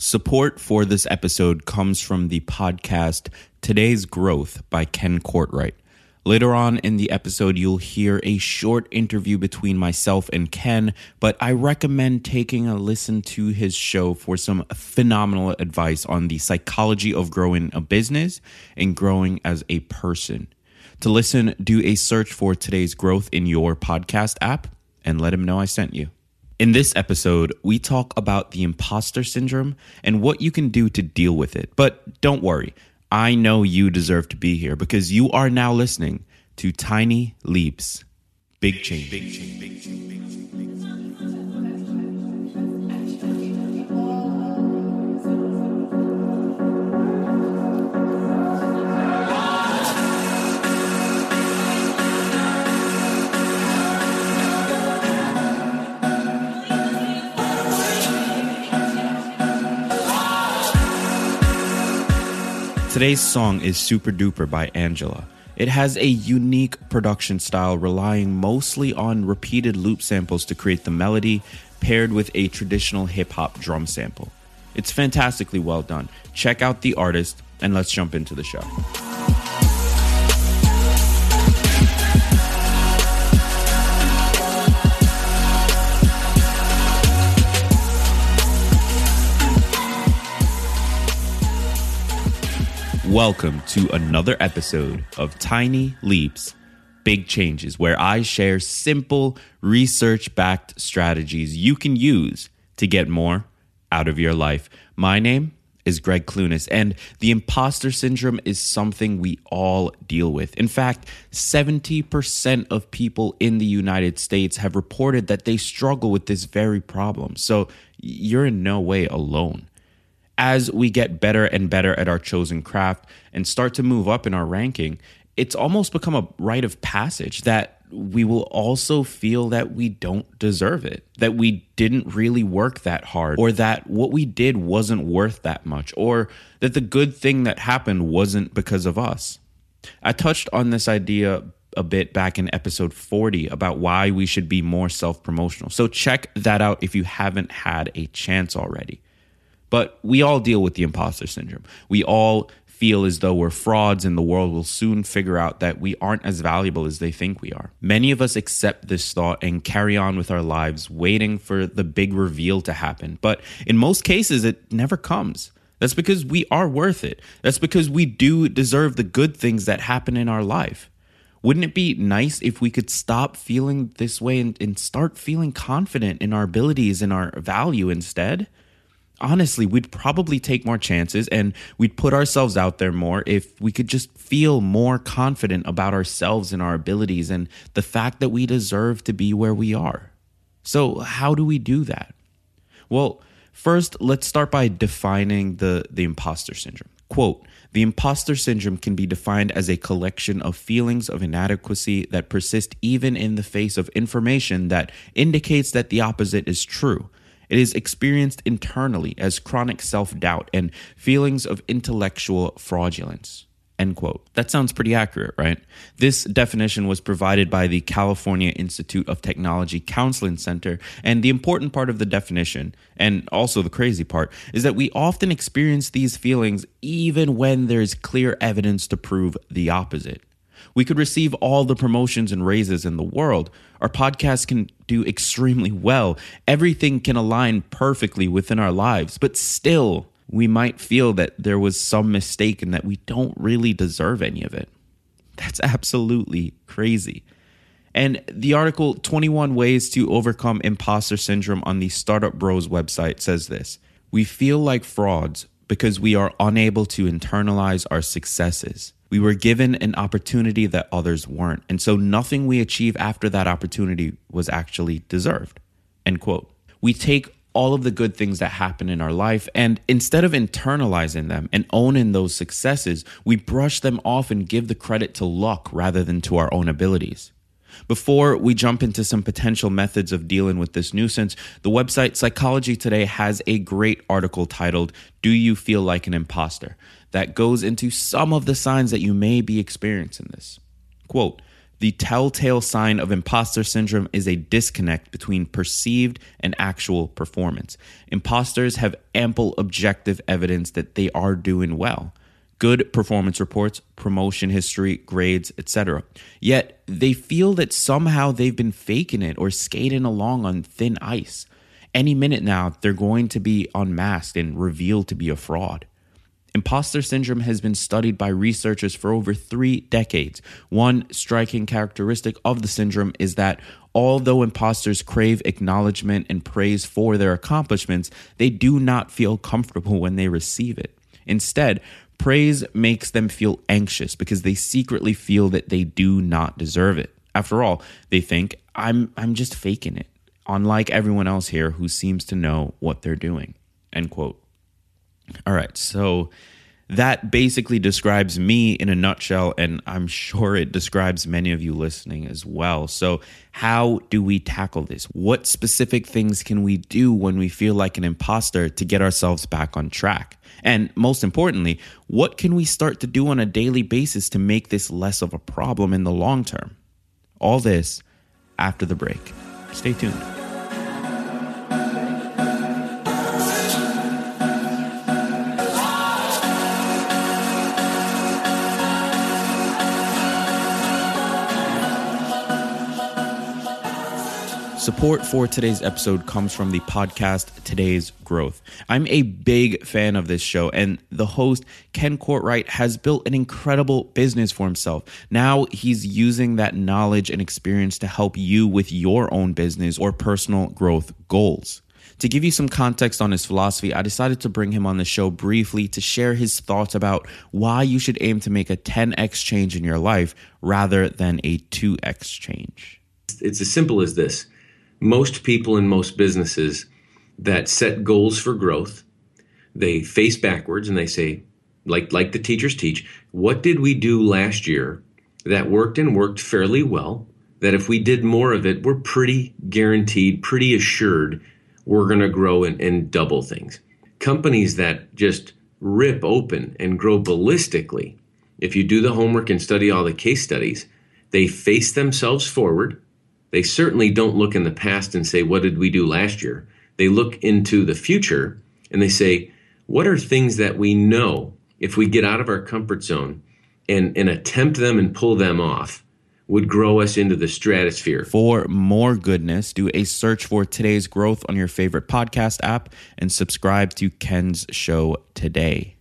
Support for this episode comes from the podcast Today's Growth by Ken Courtright. Later on in the episode, you'll hear a short interview between myself and Ken, but I recommend taking a listen to his show for some phenomenal advice on the psychology of growing a business and growing as a person. To listen, do a search for Today's Growth in your podcast app and let him know I sent you. In this episode, we talk about the imposter syndrome and what you can do to deal with it. But don't worry, I know you deserve to be here because you are now listening to Tiny Leaps, Big Change. Big change, big change, big change. Today's song is Super Duper by Angela. It has a unique production style relying mostly on repeated loop samples to create the melody, paired with a traditional hip hop drum sample. It's fantastically well done. Check out the artist, and let's jump into the show. Welcome to another episode of Tiny Leaps, Big Changes, where I share simple, research backed strategies you can use to get more out of your life. My name is Greg Clunis, and the imposter syndrome is something we all deal with. In fact, 70% of people in the United States have reported that they struggle with this very problem. So you're in no way alone as we get better and better at our chosen craft and start to move up in our ranking, it's almost become a rite of passage that we will also feel that we don't deserve it, that we didn't really work that hard, or that what we did wasn't worth that much, or that the good thing that happened wasn't because of us. I touched on this idea a bit back in episode 40 about why we should be more self promotional. So check that out if you haven't had a chance already. But we all deal with the imposter syndrome. We all feel as though we're frauds and the world will soon figure out that we aren't as valuable as they think we are. Many of us accept this thought and carry on with our lives waiting for the big reveal to happen. But in most cases, it never comes. That's because we are worth it. That's because we do deserve the good things that happen in our life. Wouldn't it be nice if we could stop feeling this way and, and start feeling confident in our abilities and our value instead? Honestly, we'd probably take more chances and we'd put ourselves out there more if we could just feel more confident about ourselves and our abilities and the fact that we deserve to be where we are. So, how do we do that? Well, first, let's start by defining the, the imposter syndrome. Quote, the imposter syndrome can be defined as a collection of feelings of inadequacy that persist even in the face of information that indicates that the opposite is true. It is experienced internally as chronic self doubt and feelings of intellectual fraudulence. End quote. That sounds pretty accurate, right? This definition was provided by the California Institute of Technology Counseling Center. And the important part of the definition, and also the crazy part, is that we often experience these feelings even when there's clear evidence to prove the opposite. We could receive all the promotions and raises in the world. Our podcast can do extremely well. Everything can align perfectly within our lives, but still, we might feel that there was some mistake and that we don't really deserve any of it. That's absolutely crazy. And the article 21 Ways to Overcome Imposter Syndrome on the Startup Bros website says this We feel like frauds because we are unable to internalize our successes. We were given an opportunity that others weren't. And so nothing we achieve after that opportunity was actually deserved. End quote. We take all of the good things that happen in our life and instead of internalizing them and owning those successes, we brush them off and give the credit to luck rather than to our own abilities. Before we jump into some potential methods of dealing with this nuisance, the website Psychology Today has a great article titled, Do You Feel Like an Imposter? that goes into some of the signs that you may be experiencing this. Quote, The telltale sign of imposter syndrome is a disconnect between perceived and actual performance. Imposters have ample objective evidence that they are doing well. Good performance reports, promotion history, grades, etc. Yet they feel that somehow they've been faking it or skating along on thin ice. Any minute now, they're going to be unmasked and revealed to be a fraud. Imposter syndrome has been studied by researchers for over three decades. One striking characteristic of the syndrome is that although imposters crave acknowledgement and praise for their accomplishments, they do not feel comfortable when they receive it. Instead, praise makes them feel anxious because they secretly feel that they do not deserve it. After all, they think, I'm, I'm just faking it, unlike everyone else here who seems to know what they're doing. End quote. All right, so that basically describes me in a nutshell, and I'm sure it describes many of you listening as well. So, how do we tackle this? What specific things can we do when we feel like an imposter to get ourselves back on track? And most importantly, what can we start to do on a daily basis to make this less of a problem in the long term? All this after the break. Stay tuned. Support for today's episode comes from the podcast Today's Growth. I'm a big fan of this show, and the host, Ken Courtright, has built an incredible business for himself. Now he's using that knowledge and experience to help you with your own business or personal growth goals. To give you some context on his philosophy, I decided to bring him on the show briefly to share his thoughts about why you should aim to make a 10x change in your life rather than a 2x change. It's as simple as this most people in most businesses that set goals for growth, they face backwards and they say, like like the teachers teach, what did we do last year that worked and worked fairly well? That if we did more of it, we're pretty guaranteed, pretty assured we're going to grow and, and double things. Companies that just rip open and grow ballistically, if you do the homework and study all the case studies, they face themselves forward they certainly don't look in the past and say, What did we do last year? They look into the future and they say, What are things that we know if we get out of our comfort zone and, and attempt them and pull them off? would grow us into the stratosphere. For more goodness, do a search for today's growth on your favorite podcast app and subscribe to Ken's show today.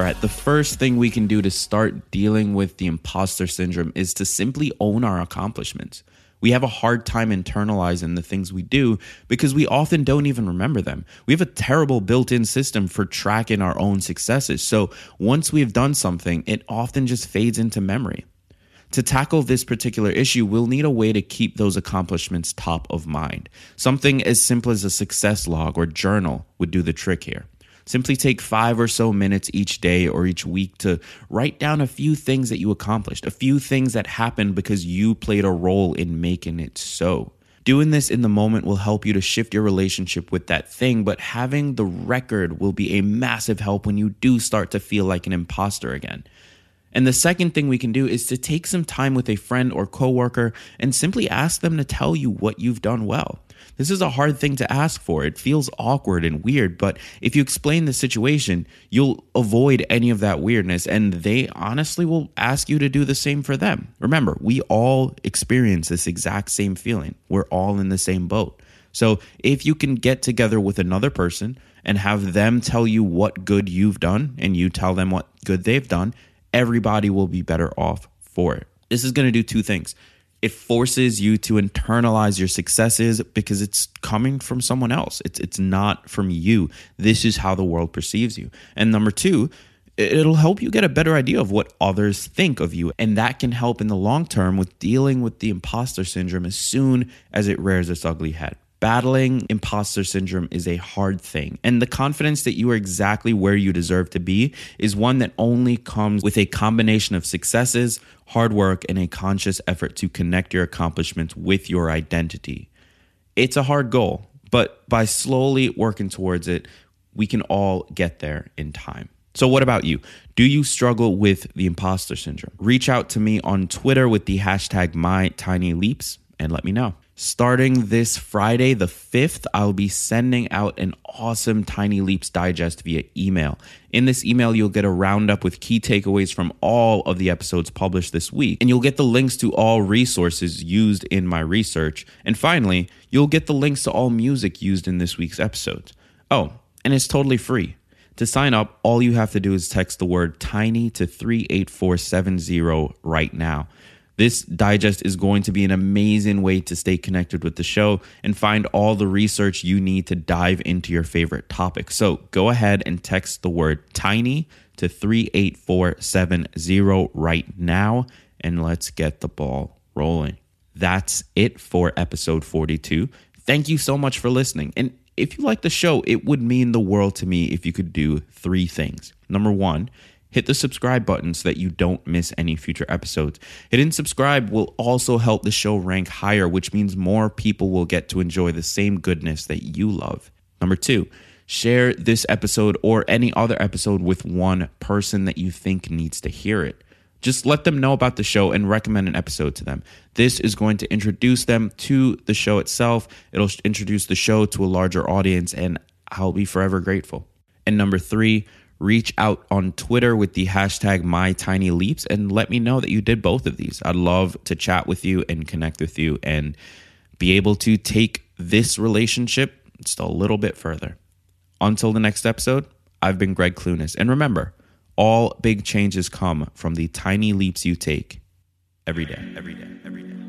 All right, the first thing we can do to start dealing with the imposter syndrome is to simply own our accomplishments. We have a hard time internalizing the things we do because we often don't even remember them. We have a terrible built in system for tracking our own successes. So once we've done something, it often just fades into memory. To tackle this particular issue, we'll need a way to keep those accomplishments top of mind. Something as simple as a success log or journal would do the trick here. Simply take five or so minutes each day or each week to write down a few things that you accomplished, a few things that happened because you played a role in making it so. Doing this in the moment will help you to shift your relationship with that thing, but having the record will be a massive help when you do start to feel like an imposter again. And the second thing we can do is to take some time with a friend or coworker and simply ask them to tell you what you've done well. This is a hard thing to ask for. It feels awkward and weird, but if you explain the situation, you'll avoid any of that weirdness and they honestly will ask you to do the same for them. Remember, we all experience this exact same feeling. We're all in the same boat. So if you can get together with another person and have them tell you what good you've done and you tell them what good they've done, everybody will be better off for it. This is going to do two things it forces you to internalize your successes because it's coming from someone else. It's it's not from you. This is how the world perceives you. And number 2, it'll help you get a better idea of what others think of you and that can help in the long term with dealing with the imposter syndrome as soon as it rears its ugly head. Battling imposter syndrome is a hard thing, and the confidence that you are exactly where you deserve to be is one that only comes with a combination of successes, hard work, and a conscious effort to connect your accomplishments with your identity. It's a hard goal, but by slowly working towards it, we can all get there in time. So, what about you? Do you struggle with the imposter syndrome? Reach out to me on Twitter with the hashtag MyTinyLeaps and let me know. Starting this Friday, the 5th, I'll be sending out an awesome Tiny Leaps digest via email. In this email, you'll get a roundup with key takeaways from all of the episodes published this week, and you'll get the links to all resources used in my research. And finally, you'll get the links to all music used in this week's episodes. Oh, and it's totally free. To sign up, all you have to do is text the word tiny to 38470 right now. This digest is going to be an amazing way to stay connected with the show and find all the research you need to dive into your favorite topic. So go ahead and text the word tiny to 38470 right now and let's get the ball rolling. That's it for episode 42. Thank you so much for listening. And if you like the show, it would mean the world to me if you could do three things. Number one, hit the subscribe button so that you don't miss any future episodes. Hitting subscribe will also help the show rank higher, which means more people will get to enjoy the same goodness that you love. Number two, share this episode or any other episode with one person that you think needs to hear it. Just let them know about the show and recommend an episode to them. This is going to introduce them to the show itself. It'll introduce the show to a larger audience, and I'll be forever grateful. And number three, reach out on Twitter with the hashtag MyTinyLeaps and let me know that you did both of these. I'd love to chat with you and connect with you and be able to take this relationship just a little bit further. Until the next episode, I've been Greg Clunis. And remember, all big changes come from the tiny leaps you take every day, every day, every day.